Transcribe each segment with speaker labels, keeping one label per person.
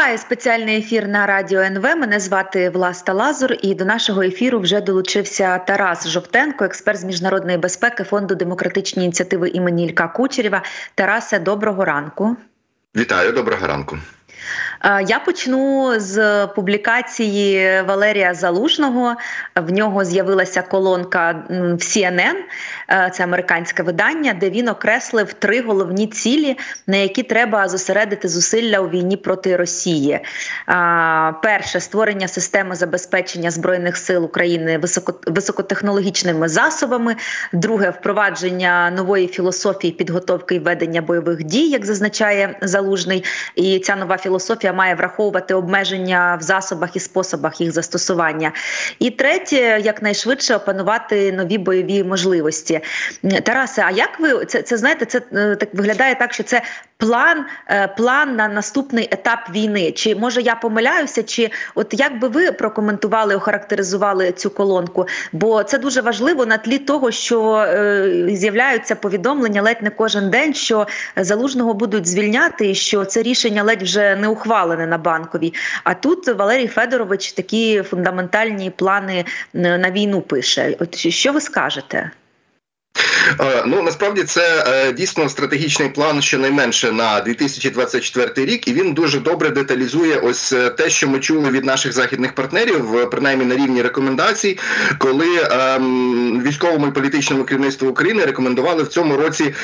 Speaker 1: Триває спеціальний ефір на радіо НВ. Мене звати Власта Лазур, і до нашого ефіру вже долучився Тарас Жовтенко, експерт з міжнародної безпеки фонду демократичні ініціативи імені Ілька Кучерєва. Тарасе, доброго ранку.
Speaker 2: Вітаю, доброго ранку.
Speaker 1: Е, я почну з публікації Валерія Залужного. В нього з'явилася колонка в CNN, е, це американське видання, де він окреслив три головні цілі, на які треба зосередити зусилля у війні проти Росії. Е, перше створення системи забезпечення збройних сил України високотехнологічними засобами. Друге впровадження нової філософії підготовки і ведення бойових дій, як зазначає залужний. І ця нова філософія має враховувати обмеження в засобах і способах їх застосування. І третє, якнайшвидше опанувати нові бойові можливості. Тарасе, а як ви це це знаєте? Це е, так виглядає так, що це план е, план на наступний етап війни? Чи може я помиляюся? Чи от як би ви прокоментували, охарактеризували цю колонку? Бо це дуже важливо на тлі того, що е, з'являються повідомлення ледь не кожен день, що залужного будуть звільняти, і що це рішення ледь вже не ухвалене на банковій. А тут Валерій Федорович такі фундаментальні плани на війну пише. От що ви скажете?
Speaker 2: Е, ну насправді це е, дійсно стратегічний план, щонайменше на 2024 рік, і він дуже добре деталізує ось е, те, що ми чули від наших західних партнерів, принаймні на рівні рекомендацій, коли ем, військовому і політичному керівництву України рекомендували в цьому році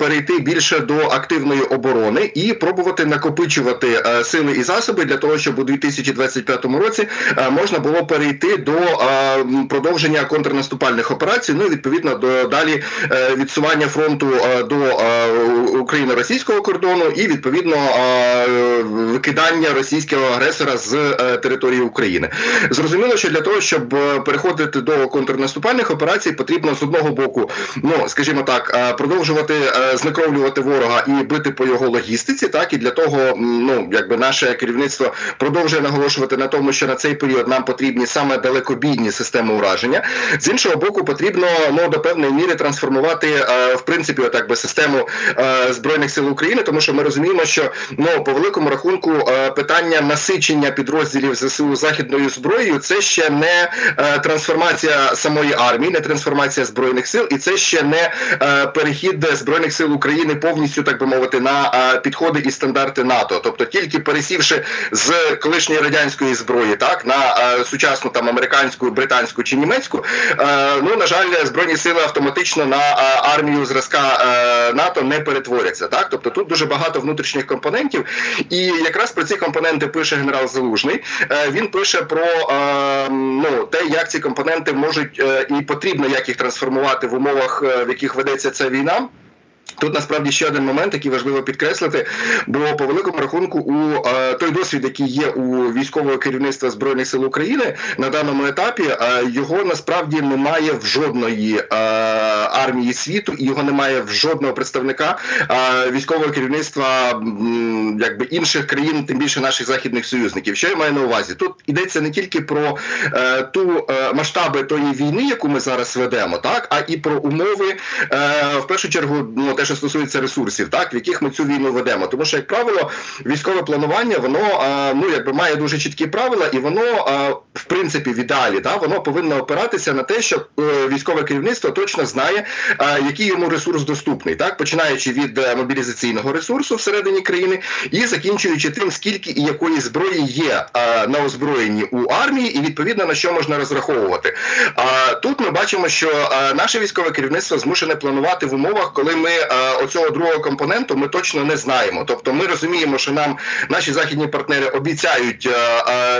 Speaker 2: перейти більше до активної оборони і пробувати накопичувати сили і засоби для того, щоб у 2025 році можна було перейти до продовження контрнаступальних операцій. Ну і відповідно до далі Е, відсування фронту е, до е, україно-російського кордону і відповідно викидання російського агресора з території України. Зрозуміло, що для того, щоб переходити до контрнаступальних операцій, потрібно з одного боку, ну скажімо так, продовжувати знекровлювати ворога і бити по його логістиці. Так і для того, ну якби наше керівництво продовжує наголошувати на тому, що на цей період нам потрібні саме далекобійні системи ураження. З іншого боку, потрібно ну до певної міри трансформувати е, в принципі так би систему е, збройних сил України, тому що ми розуміємо, що ну по великому рахунку е, питання насичення підрозділів ЗСУ західною зброєю це ще не трансформація самої армії, не трансформація збройних сил, і це ще не перехід збройних сил України повністю, так би мовити, на підходи і стандарти НАТО, тобто тільки пересівши з колишньої радянської зброї, так на сучасну там американську, британську чи німецьку, ну на жаль, збройні сили автоматично на армію зразка е, НАТО не перетворяться. Так, тобто тут дуже багато внутрішніх компонентів, і якраз про ці компоненти пише генерал Залужний. Е, він пише про е, ну те, як ці компоненти можуть і потрібно як їх трансформувати в умовах, в яких ведеться ця війна. Тут насправді ще один момент, який важливо підкреслити, бо по великому рахунку, у е, той досвід, який є у військового керівництва збройних сил України на даному етапі, е, його насправді немає в жодної е, армії світу, і його немає в жодного представника е, військового керівництва м, якби інших країн, тим більше наших західних союзників. Що я маю на увазі? Тут йдеться не тільки про е, ту е, масштаби тої війни, яку ми зараз ведемо, так а і про умови в першу чергу. Ну, те, що стосується ресурсів, так в яких ми цю війну ведемо. Тому що, як правило, військове планування воно ну якби має дуже чіткі правила, і воно в принципі в ідеалі да, воно повинно опиратися на те, що е, військове керівництво точно знає, який йому ресурс доступний, так починаючи від е, мобілізаційного ресурсу всередині країни і закінчуючи тим, скільки і якої зброї є на озброєнні у армії, і відповідно на що можна розраховувати. А тут ми бачимо, що наше військове керівництво змушене планувати в умовах, коли ми оцього другого компоненту ми точно не знаємо. Тобто, ми розуміємо, що нам наші західні партнери обіцяють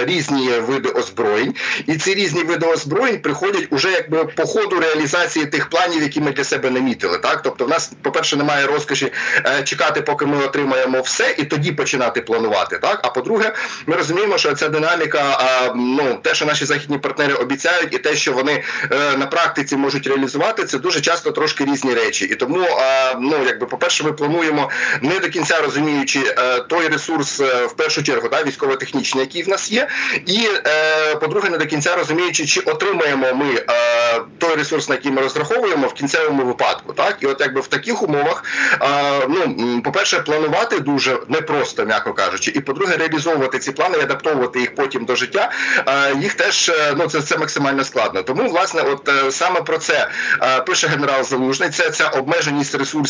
Speaker 2: різні види озброєнь, і ці різні види озброєнь приходять уже якби по ходу реалізації тих планів, які ми для себе намітили. Так, тобто, в нас, по перше, немає розкоші е, чекати, поки ми отримаємо все, і тоді починати планувати. Так, а по-друге, ми розуміємо, що ця динаміка, ну те, що наші західні партнери обіцяють, і те, що вони е, на практиці можуть реалізувати, це дуже часто трошки різні речі, і тому ну якби по перше, ми плануємо не до кінця розуміючи той ресурс в першу чергу, да, військово-технічний, який в нас є, і по-друге, не до кінця розуміючи, чи отримаємо ми той ресурс, на який ми розраховуємо в кінцевому випадку. Так і от якби в таких умовах, ну по перше, планувати дуже непросто, м'яко кажучи, і по-друге, реалізовувати ці плани і адаптовувати їх потім до життя. Їх теж ну це це максимально складно. Тому власне, от саме про це пише генерал Залужний. Це ця обмеженість ресурсів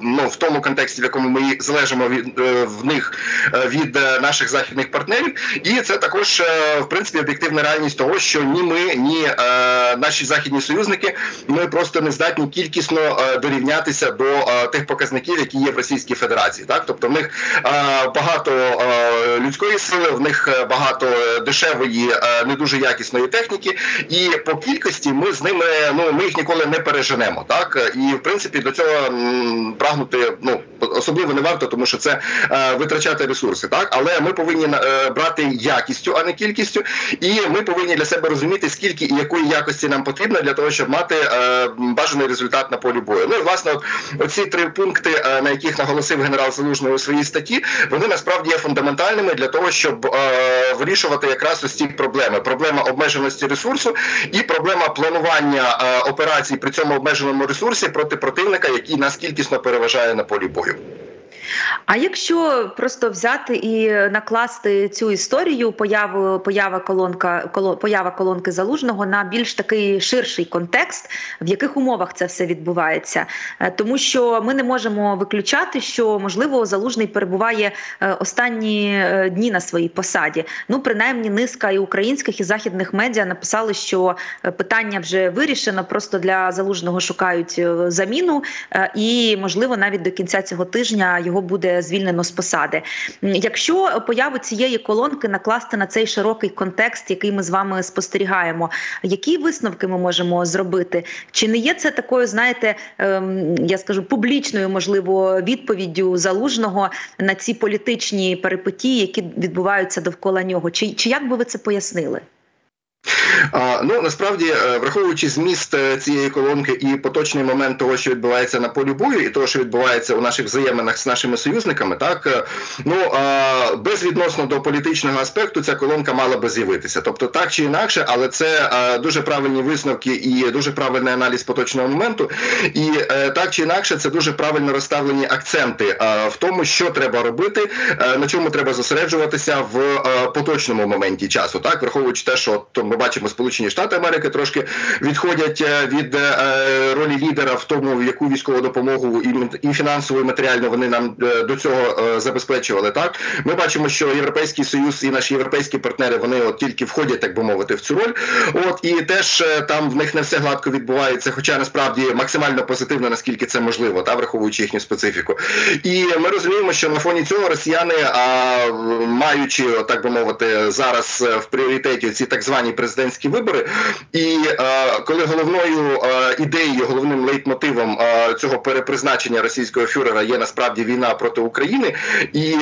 Speaker 2: ну в тому контексті, в якому ми залежимо від е, в них е, від е, наших західних партнерів, і це також в принципі об'єктивна реальність того, що ні ми, ні наші західні союзники ми просто не здатні кількісно дорівнятися до тих показників, які є в Російській Федерації. Так, тобто в них багато людської сили, в них багато дешевої, не дуже якісної техніки, і по кількості ми з ними ну ми їх ніколи не переженемо. Так і в принципі до цього прагнути ну особливо не варто, тому що це е, витрачати ресурси. Так, але ми повинні е, брати якістю, а не кількістю, і ми повинні для себе розуміти, скільки і якої якості нам потрібно для того, щоб мати е, бажаний результат на полі бою. Ну і власне, от, оці три пункти, е, на яких наголосив генерал Залужний у своїй статті, вони насправді є фундаментальними для того, щоб е, вирішувати якраз ось ці проблеми: проблема обмеженості ресурсу і проблема планування е, операцій при цьому обмеженому ресурсі проти противника, який нас кількісно переважає на полі бою.
Speaker 1: А якщо просто взяти і накласти цю історію появу поява колонка поява колонки залужного на більш такий ширший контекст, в яких умовах це все відбувається, е, тому що ми не можемо виключати, що можливо залужний перебуває е, останні е, дні на своїй посаді. Ну принаймні, низка і українських і західних медіа написали, що питання вже вирішено. Просто для залужного шукають заміну, і можливо навіть до кінця цього тижня його буде звільнено з посади. Якщо появу цієї колонки накласти на цей широкий контекст, який ми з вами спостерігаємо, які висновки ми можемо зробити? Чи не є це такою, знаєте, ем, я скажу публічною, можливо, відповіддю залужного на ці політичні перипетії, які відбуваються довкола нього? Чи, Чи як би ви це пояснили?
Speaker 2: Ну насправді, е, враховуючи зміст е, цієї колонки і поточний момент того, що відбувається на полі бою, і того, що відбувається у наших взаєминах з нашими союзниками, так е, ну безвідносно до політичного аспекту, ця колонка мала би з'явитися. Тобто, так чи інакше, але це дуже правильні висновки і дуже правильний аналіз поточного моменту. І так чи інакше, це дуже правильно розставлені акценти в тому, що треба робити, на чому треба зосереджуватися в поточному моменті часу, так враховуючи те, що то ми бачимо, Сполучені Штати Америки трошки відходять е, від е, ролі лідера в тому, в яку військову допомогу і фінансову і матеріальну вони нам е, до цього забезпечували. Так ми бачимо, що європейський союз і наші європейські партнери вони от тільки входять, так би мовити, в цю роль. От і теж там в них не все гладко відбувається, хоча насправді максимально позитивно, наскільки це можливо, та враховуючи їхню специфіку. І ми розуміємо, що на фоні цього росіяни, а маючи так би мовити, зараз в пріоритеті ці так звані президентські вибори. І е, коли головною е, ідеєю, головним лейтмотивом е, цього перепризначення російського фюрера є насправді війна проти України і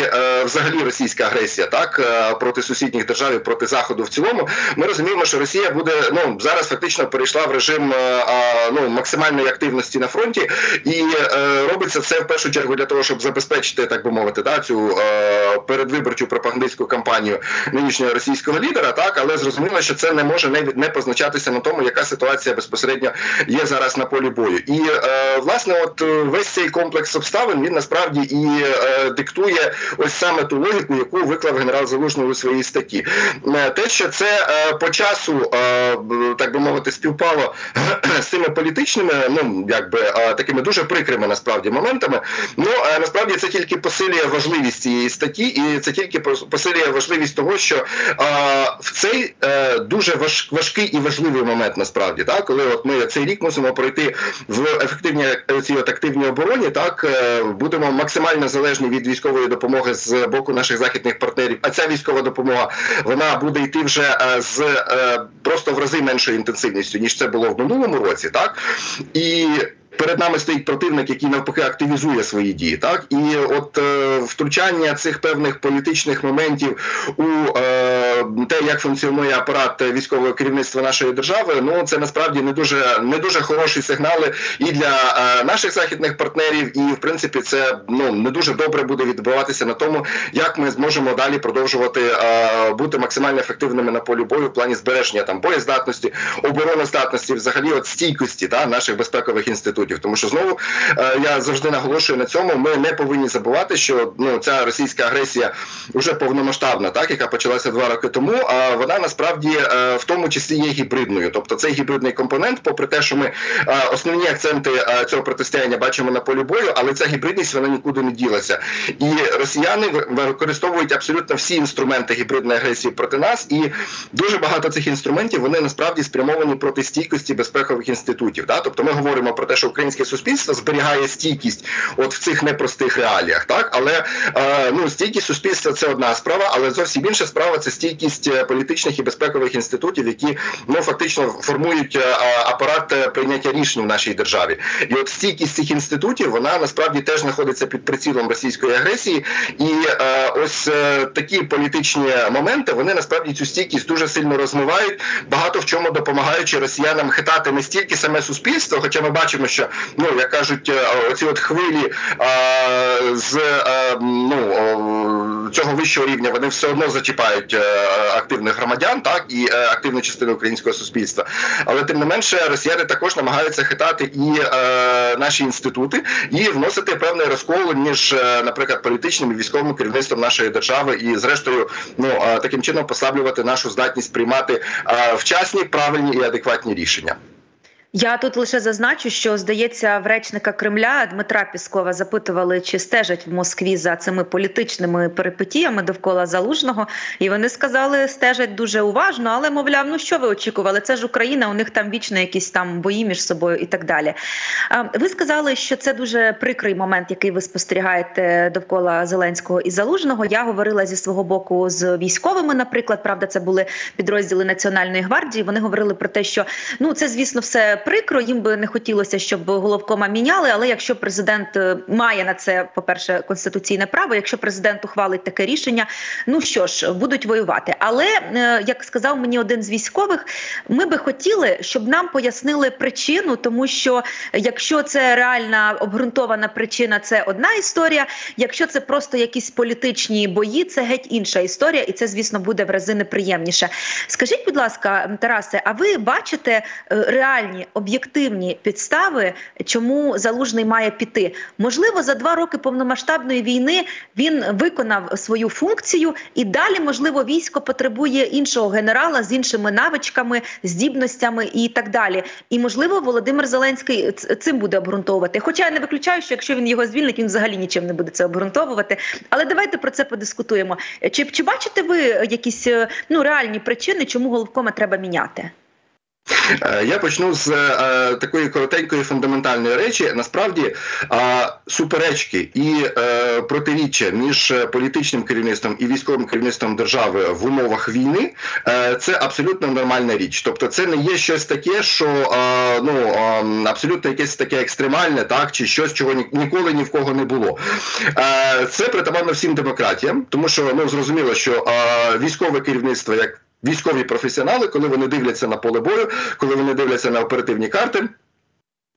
Speaker 2: взагалі російська агресія, так проти сусідніх держав і проти заходу в цілому, ми розуміємо, що Росія буде ну зараз фактично перейшла в режим ну максимальної активності на фронті, і робиться це в першу чергу для того, щоб забезпечити, так би мовити, да, цю передвиборчу пропагандистську кампанію нинішнього російського лідера, так але зрозуміло, що це не може не не позначатися на тому, яка ситуація безпосередньо є зараз на полі бою. І е, власне, от е, весь цей комплекс обставин він насправді і е, диктує ось саме ту логіку, яку виклав генерал Залужний у своїй статті. Е, те, що це е, по часу, е, так би мовити, співпало з цими політичними, ну якби е, такими дуже прикрими насправді моментами. Ну е, насправді це тільки посилює важливість цієї статті, і це тільки посилює важливість того, що е, в цей е, дуже важкий і важливий момент насправді, так коли от ми цей рік мусимо пройти в ефективній цій от активній обороні, так е, будемо максимально залежні від військової допомоги з боку наших західних партнерів. А ця військова допомога вона буде йти вже е, з е, просто в рази меншою інтенсивністю ніж це було в минулому році, так і перед нами стоїть противник, який навпаки активізує свої дії. Так і от е, втручання цих певних політичних моментів у е, те, як функціонує апарат військового керівництва нашої держави, ну це насправді не дуже не дуже хороші сигнали і для наших західних партнерів, і в принципі це ну не дуже добре буде відбуватися на тому, як ми зможемо далі продовжувати бути максимально ефективними на полі бою в плані збереження там боєздатності, обороноздатності, взагалі от стійкості та наших безпекових інститутів. Тому що знову я завжди наголошую на цьому. Ми не повинні забувати, що ну ця російська агресія вже повномасштабна, так яка почалася два роки тому. А вона насправді е, в тому числі є гібридною, тобто цей гібридний компонент, попри те, що ми е, основні акценти е, цього протистояння бачимо на полі бою, але ця гібридність вона нікуди не ділася, і росіяни використовують абсолютно всі інструменти гібридної агресії проти нас, і дуже багато цих інструментів вони насправді спрямовані проти стійкості безпекових інститутів. Да? Тобто ми говоримо про те, що українське суспільство зберігає стійкість от в цих непростих реаліях, так але ну стійкість суспільства це одна справа, але зовсім інша справа це стійкість е, політичних і безпекових інститутів, які ну фактично формують е, апарат е, прийняття рішень в нашій державі. І от стійкість цих інститутів вона насправді теж знаходиться під прицілом російської агресії, і ось такі політичні моменти вони насправді цю стійкість дуже сильно розмивають, багато в чому допомагаючи росіянам хитати не стільки саме суспільство, хоча ми бачимо, що ну як кажуть, оці от хвилі з ну цього вищого рівня вони все одно зачіпають активних громадян, так і активної активну частину українського суспільства. Але тим не менше, росіяни також намагаються хитати і е, наші інститути і вносити певний розкол між, наприклад, політичним і військовим керівництвом нашої держави, і, зрештою, ну таким чином послаблювати нашу здатність приймати вчасні, правильні і адекватні рішення.
Speaker 1: Я тут лише зазначу, що здається, в речника Кремля Дмитра Піскова запитували, чи стежать в Москві за цими політичними перипетіями довкола залужного, і вони сказали, стежать дуже уважно, але мовляв, ну що ви очікували? Це ж Україна, у них там вічно якісь там бої між собою і так далі. Ви сказали, що це дуже прикрий момент, який ви спостерігаєте довкола Зеленського і Залужного. Я говорила зі свого боку з військовими, наприклад, правда, це були підрозділи Національної гвардії. Вони говорили про те, що ну це, звісно, все прикро. Їм би не хотілося, щоб головкома міняли. Але якщо президент е, має на це, по перше, конституційне право, якщо президент ухвалить таке рішення, ну що ж, будуть воювати. Але е, як сказав мені один з військових, ми би хотіли, щоб нам пояснили причину, тому що якщо це реальна обґрунтована причина, це одна історія. Якщо це просто якісь політичні бої, це геть інша історія, і це, звісно, буде в рази неприємніше. Скажіть, будь ласка, Тарасе, а ви бачите е, реальні об'єктивні підстави, чому залужний має піти. Можливо, за два роки повномасштабної війни він виконав свою функцію, і далі, можливо, військо потребує іншого генерала з іншими навичками, здібностями і так далі. І можливо, Володимир Зеленський цим буде обґрунтовувати. Хоча я не виключаю, що якщо він його звільнить, він взагалі нічим не буде це обґрунтовувати. Але давайте про це подискутуємо. Чи чи бачите ви якісь ну реальні причини, чому головкома треба міняти?
Speaker 2: Е, я почну з е, такої коротенької фундаментальної речі. Насправді е, суперечки і е, протиріччя між політичним керівництвом і військовим керівництвом держави в умовах війни е, це абсолютно нормальна річ. Тобто, це не є щось таке, що е, ну е, абсолютно якесь таке екстремальне, так чи щось, чого ні, ніколи ні в кого не було. Е, Це притаманно всім демократіям, тому що ну зрозуміло, що е, військове керівництво як військові професіонали, коли вони дивляться на поле бою, коли вони дивляться на оперативні карти.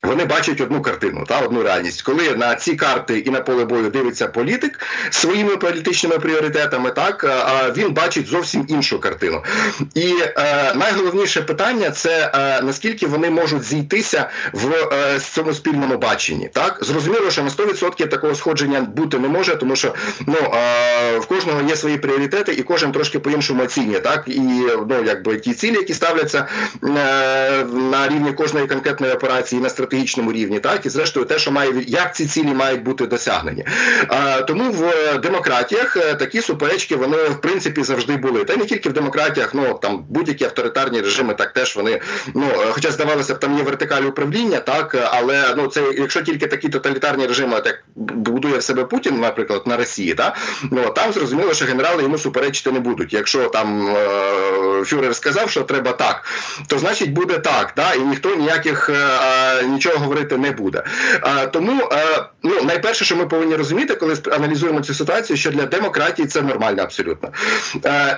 Speaker 2: Вони бачать одну картину та одну реальність, коли на ці карти і на поле бою дивиться політик своїми політичними пріоритетами, так а він бачить зовсім іншу картину. І е, найголовніше питання це е, наскільки вони можуть зійтися в е, цьому спільному баченні. Так зрозуміло, що на 100% такого сходження бути не може, тому що ну е, в кожного є свої пріоритети, і кожен трошки по іншому оцінює. Так і ну якби ті цілі, які ставляться е, на рівні кожної конкретної операції на стратегії стратегічному рівні, так і зрештою, те, що має як ці цілі мають бути досягнені. А, Тому в демократіях е, такі суперечки вони в принципі завжди були. Та не тільки в демократіях, ну там будь-які авторитарні режими, так теж вони ну, е, хоча здавалося б, там є вертикаль управління, так але ну це якщо тільки такі тоталітарні режими, як будує в себе Путін, наприклад, на Росії, так ну там зрозуміло, що генерали йому суперечити не будуть. Якщо там е, фюрер сказав, що треба так, то значить буде так, да, і ніхто ніяких нічого говорити не буде. Тому ну найперше, що ми повинні розуміти, коли аналізуємо цю ситуацію, що для демократії це нормально абсолютно.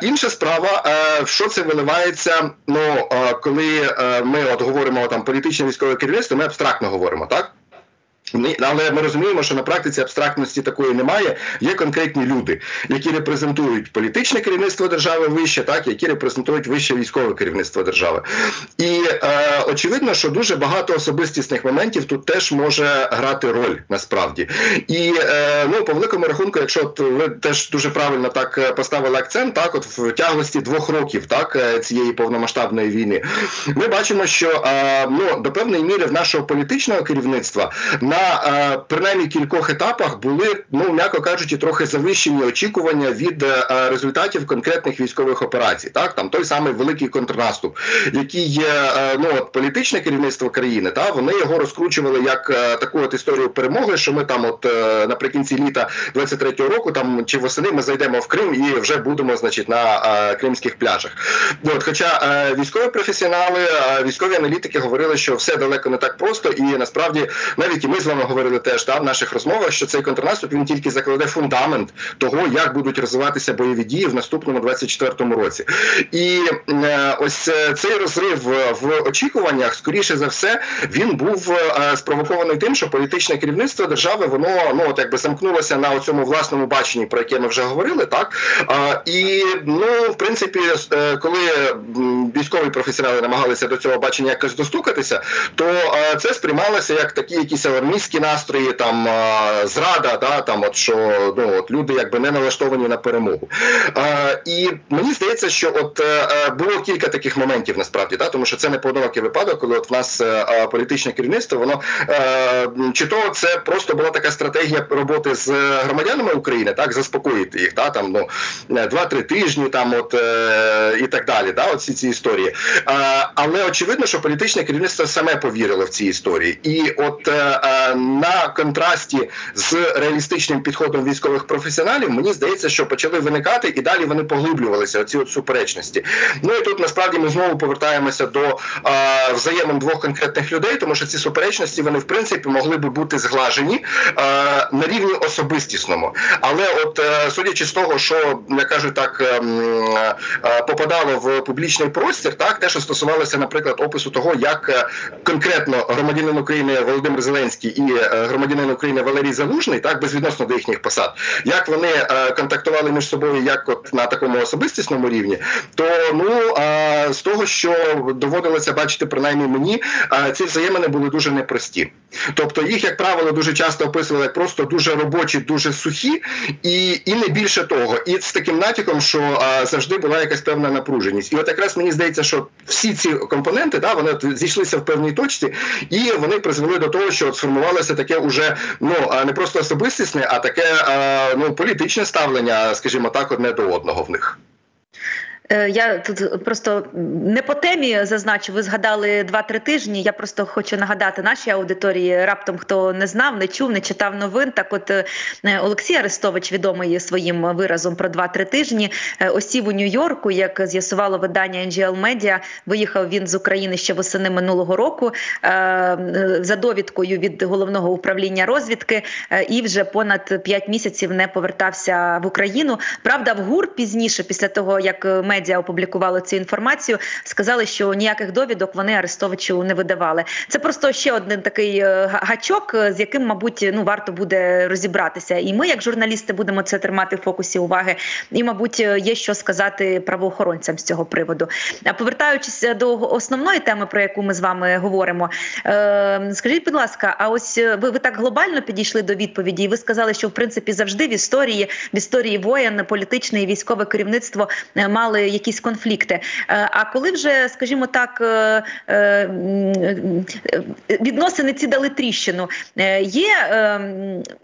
Speaker 2: Інша справа, в що це виливається, ну коли ми от говоримо там політичне військове керівництво, ми абстрактно говоримо, так? Але ми розуміємо, що на практиці абстрактності такої немає. Є конкретні люди, які репрезентують політичне керівництво держави вище, так які репрезентують вище військове керівництво держави. І е, очевидно, що дуже багато особистісних моментів тут теж може грати роль насправді. І е, ну по великому рахунку, якщо от ви теж дуже правильно так е, поставили акцент, так от в тяглості двох років так е, цієї повномасштабної війни, ми бачимо, що е, ну до певної міри в нашого політичного керівництва на на е, принаймні кількох етапах були, ну м'яко кажучи, трохи завищені очікування від е, результатів конкретних військових операцій. Так, там той самий великий контрнаступ, який є е, ну от політичне керівництво країни, та вони його розкручували як таку от історію перемоги, що ми там, от наприкінці літа 23-го року, там чи восени ми зайдемо в Крим і вже будемо, значить, на кримських пляжах. От, Хоча військові професіонали, військові аналітики говорили, що все далеко не так просто, і насправді навіть і ми з вами говорили теж та, в наших розмовах, що цей контрнаступ він тільки закладе фундамент того, як будуть розвиватися бойові дії в наступному 24-му році. І е, ось е, цей розрив в очікуваннях, скоріше за все, він був е, спровокований тим, що політичне керівництво держави воно ну от якби замкнулося на цьому власному баченні, про яке ми вже говорили, так і ну в принципі, е, коли військові професіонали намагалися до цього бачення якось достукатися, то е, це сприймалося як такі якісь алармістські громадські настрої, там зрада, да, там от що ну от люди якби не налаштовані на перемогу. І мені здається, що от е, е, було кілька таких моментів насправді, да, тому що це не поодинокий випадок, коли от в нас е, політичне керівництво, воно чи то це просто була така стратегія роботи з громадянами України, так заспокоїти їх, да, там ну два-три тижні, там от і так далі. Да, от всі ці історії. Але очевидно, що політичне керівництво саме повірило в ці історії, і от Uh, um, now контрасті з реалістичним підходом військових професіоналів, мені здається, що почали виникати і далі вони поглиблювалися. Оці от суперечності. Ну і тут насправді ми знову повертаємося до а, взаємин двох конкретних людей, тому що ці суперечності вони в принципі могли би бути зглажені а, на рівні особистісному. Але, от е, судячи з того, що я кажу так ем, е, попадало в публічний простір, так те, що стосувалося, наприклад, опису того, як е, конкретно громадянин України Володимир Зеленський і е, громадянин України Валерій Залужний, так безвідносно до їхніх посад, як вони е, контактували між собою, як от на такому особистісному рівні, то ну з того, що доводилося бачити, принаймні мені, ці взаємини були дуже непрості. Тобто їх, як правило, дуже часто описували як просто дуже робочі, дуже сухі, і і не більше того. І з таким натяком, що а, завжди була якась певна напруженість. І от якраз мені здається, що всі ці компоненти да, вони зійшлися в певній точці, і вони призвели до того, що от сформувалося таке уже ну не просто особистісне, а таке ну політичне ставлення, скажімо так, одне до одного в них.
Speaker 1: Е, я тут просто не по темі зазначу. Ви згадали два-три тижні. Я просто хочу нагадати нашій аудиторії. Раптом хто не знав, не чув, не читав новин. Так, от е, Олексій Арестович, відомий своїм виразом про два-три тижні, е, осів у Нью-Йорку. Як з'ясувало видання NGL Media, виїхав він з України ще восени минулого року за довідкою від головного управління розвідки, і вже понад п'ять місяців не повертався в Україну. Правда, в ГУР пізніше, після того як медіа медіа опублікували цю інформацію. Сказали, що ніяких довідок вони Арестовичу не видавали. Це просто ще один такий е, гачок, е, з яким, мабуть, ну варто буде розібратися. І ми, як журналісти, будемо це тримати в фокусі уваги. І, мабуть, е, є що сказати правоохоронцям з цього приводу. А повертаючись до основної теми, про яку ми з вами говоримо, скажіть, будь ласка, а ось ви ви так глобально підійшли до відповіді, і ви сказали, що в принципі завжди в історії в історії воєн політичне і військове керівництво мали якісь конфлікти. Е, а коли вже, скажімо так, е, е, відносини ці дали тріщину, є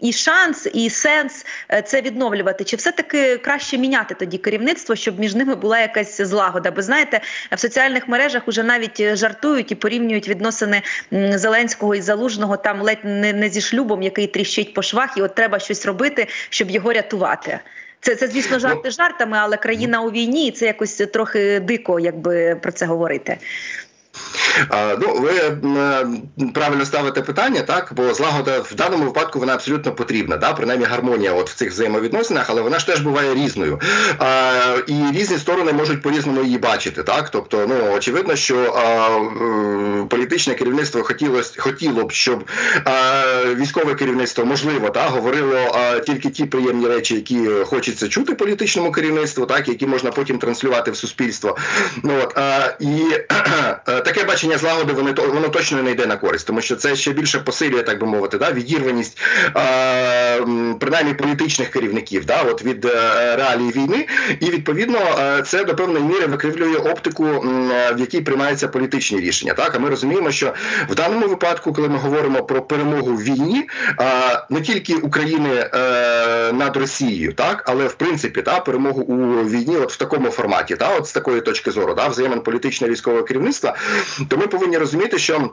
Speaker 1: і шанс, і сенс це відновлювати? Чи все-таки краще міняти тоді керівництво, щоб між ними була якась злагода? Бо знаєте, в соціальних мережах вже навіть жартують і порівнюють відносини Зеленського і Залужного там ледь не, не зі шлюбом, який тріщить по швах, і от треба щось робити, щоб його рятувати. Це це звісно жарти жартами, але країна у війні, і це якось трохи дико, якби про це говорити.
Speaker 2: Ну, ви правильно ставите питання, так бо злагода в даному випадку вона абсолютно потрібна. Да? Принаймні гармонія от в цих взаємовідносинах, але вона ж теж буває різною. І різні сторони можуть по-різному її бачити. Так, тобто, ну очевидно, що політичне керівництво хотілося хотіло б, щоб військове керівництво можливо та говорило тільки ті приємні речі, які хочеться чути політичному керівництву, так які можна потім транслювати в суспільство. Ну от і таке бачення злагоди воно, воно точно не йде на користь, тому що це ще більше посилює, так би мовити, да, відірваність а, принаймні політичних керівників да, от від е, реалії війни, і відповідно е, це до певної міри викривлює оптику, в якій приймаються політичні рішення. Так, а ми розуміємо, що в даному випадку, коли ми говоримо про перемогу в війні, не тільки України е, над Росією, так, але в принципі та перемогу у війні, от в такому форматі, та от з такої точки зору, да, взаємин політичного військового керівництва то ми повинні розуміти, що.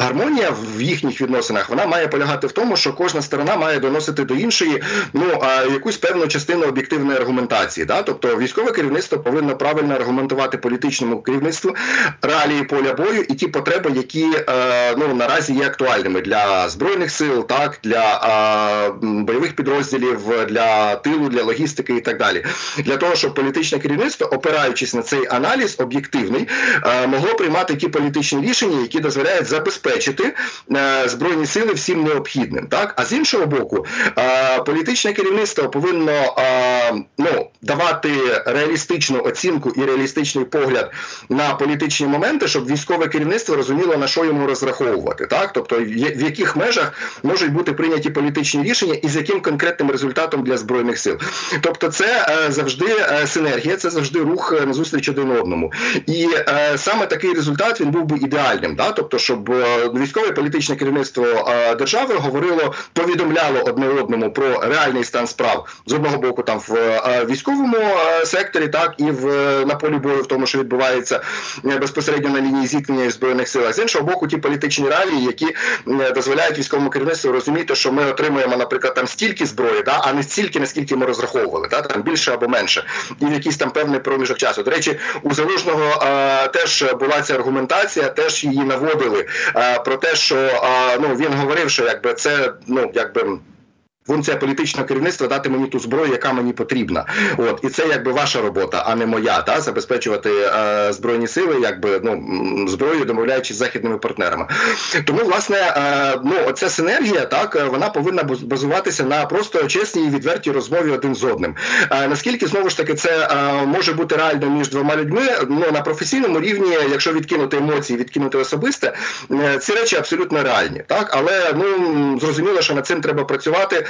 Speaker 2: Гармонія в їхніх відносинах вона має полягати в тому, що кожна сторона має доносити до іншої ну якусь певну частину об'єктивної аргументації. Да? Тобто військове керівництво повинно правильно аргументувати політичному керівництву реалії поля бою і ті потреби, які е, ну наразі є актуальними для збройних сил, так для е, бойових підрозділів, для тилу, для логістики і так далі. Для того щоб політичне керівництво, опираючись на цей аналіз об'єктивний, е, могло приймати ті політичні рішення, які дозволяють забезпечити забезпечити е, збройні сили всім необхідним. Так, а з іншого боку, е, політичне керівництво повинно е, ну давати реалістичну оцінку і реалістичний погляд на політичні моменти, щоб військове керівництво розуміло на що йому розраховувати, так тобто в яких межах можуть бути прийняті політичні рішення і з яким конкретним результатом для збройних сил. Тобто, це завжди синергія, це завжди рух назустріч один одному, і саме такий результат він був би ідеальним, да? тобто, щоб військове політичне керівництво держави говорило, повідомляло одне одному про реальний стан справ з одного боку, там в військовому секторі, так і в на полі бою, в тому, що відбувається е, безпосередньо на лінії зіткнення і збройних сил. З іншого боку, ті політичні реалії, які дозволяють військовому керівництву розуміти, що ми отримуємо, наприклад, там стільки зброї, да, а не стільки, наскільки ми розраховували, да, там більше або менше, і в якийсь там певний проміжок часу. До речі, у залужного теж була ця аргументація, теж її наводили про те, що ну він говорив, що якби це ну якби функція політичного керівництва дати мені ту зброю, яка мені потрібна. От і це якби ваша робота, а не моя, та забезпечувати е, збройні сили, якби ну зброю, домовляючись з західними партнерами. Тому, власне, е, ну оця синергія, так вона повинна базуватися на просто чесній і відвертій розмові один з одним. Е, наскільки знову ж таки це е, може бути реально між двома людьми? Ну на професійному рівні, якщо відкинути емоції, відкинути особисте, е, ці речі абсолютно реальні, так але ну зрозуміло, що над цим треба працювати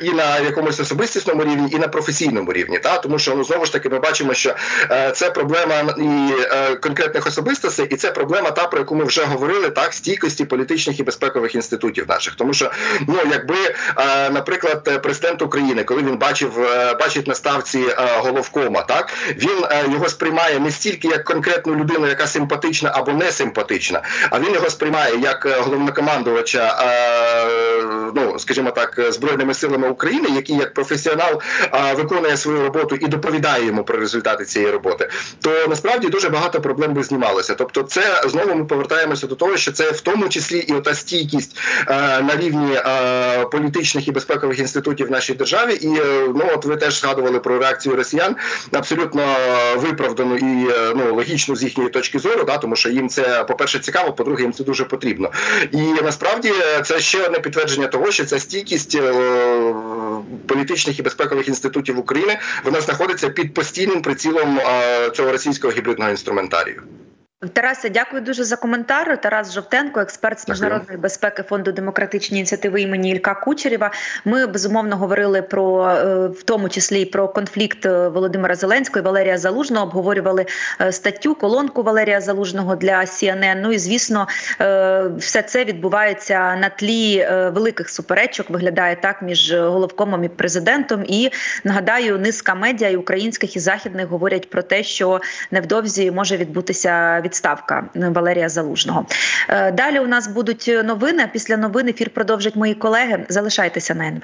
Speaker 2: і на якомусь особистісному рівні, і на професійному рівні. Та тому, що ну знову ж таки ми бачимо, що е, це проблема і е, конкретних особистостей, і це проблема, та про яку ми вже говорили, так стійкості політичних і безпекових інститутів наших, тому що ну якби, е, наприклад, президент України, коли він бачив, бачить на ставці головкома, так він його сприймає не стільки як конкретну людину, яка симпатична або не симпатична, а він його сприймає як головнокомандувача, ну скажімо так так збройними силами України, який як професіонал виконує свою роботу і доповідає йому про результати цієї роботи, то насправді дуже багато проблем би знімалося. Тобто, це знову ми повертаємося до того, що це в тому числі і ота стійкість на рівні політичних і безпекових інститутів в нашій державі. І е, ну от ви теж згадували про реакцію росіян абсолютно виправдану і е, ну логічну з їхньої точки зору, да, тому що їм це по перше цікаво, по-друге, їм це дуже потрібно. І насправді це ще одне підтвердження того, що ця стійкість е, політичних і безпекових інститутів України вона знаходиться під постійним прицілом е, цього російського гібридного інструментарію.
Speaker 1: Тарасе, дякую дуже за коментар. Тарас Жовтенко, експерт з міжнародної безпеки фонду демократичні ініціативи імені Ілька Кучерєва. Ми безумовно говорили про е, в тому числі про конфлікт е, Володимира Зеленського і Валерія Залужного. Обговорювали е, статтю, колонку Валерія Залужного для CNN. Ну і звісно, все це відбувається на тлі великих суперечок. Виглядає так між головкомом і президентом. І нагадаю, низка медіа і українських і західних говорять про те, що невдовзі може відбутися від відставка Валерія Залужного. Е, далі у нас будуть новини. Після новин ефір продовжать мої колеги. Залишайтеся на НВ.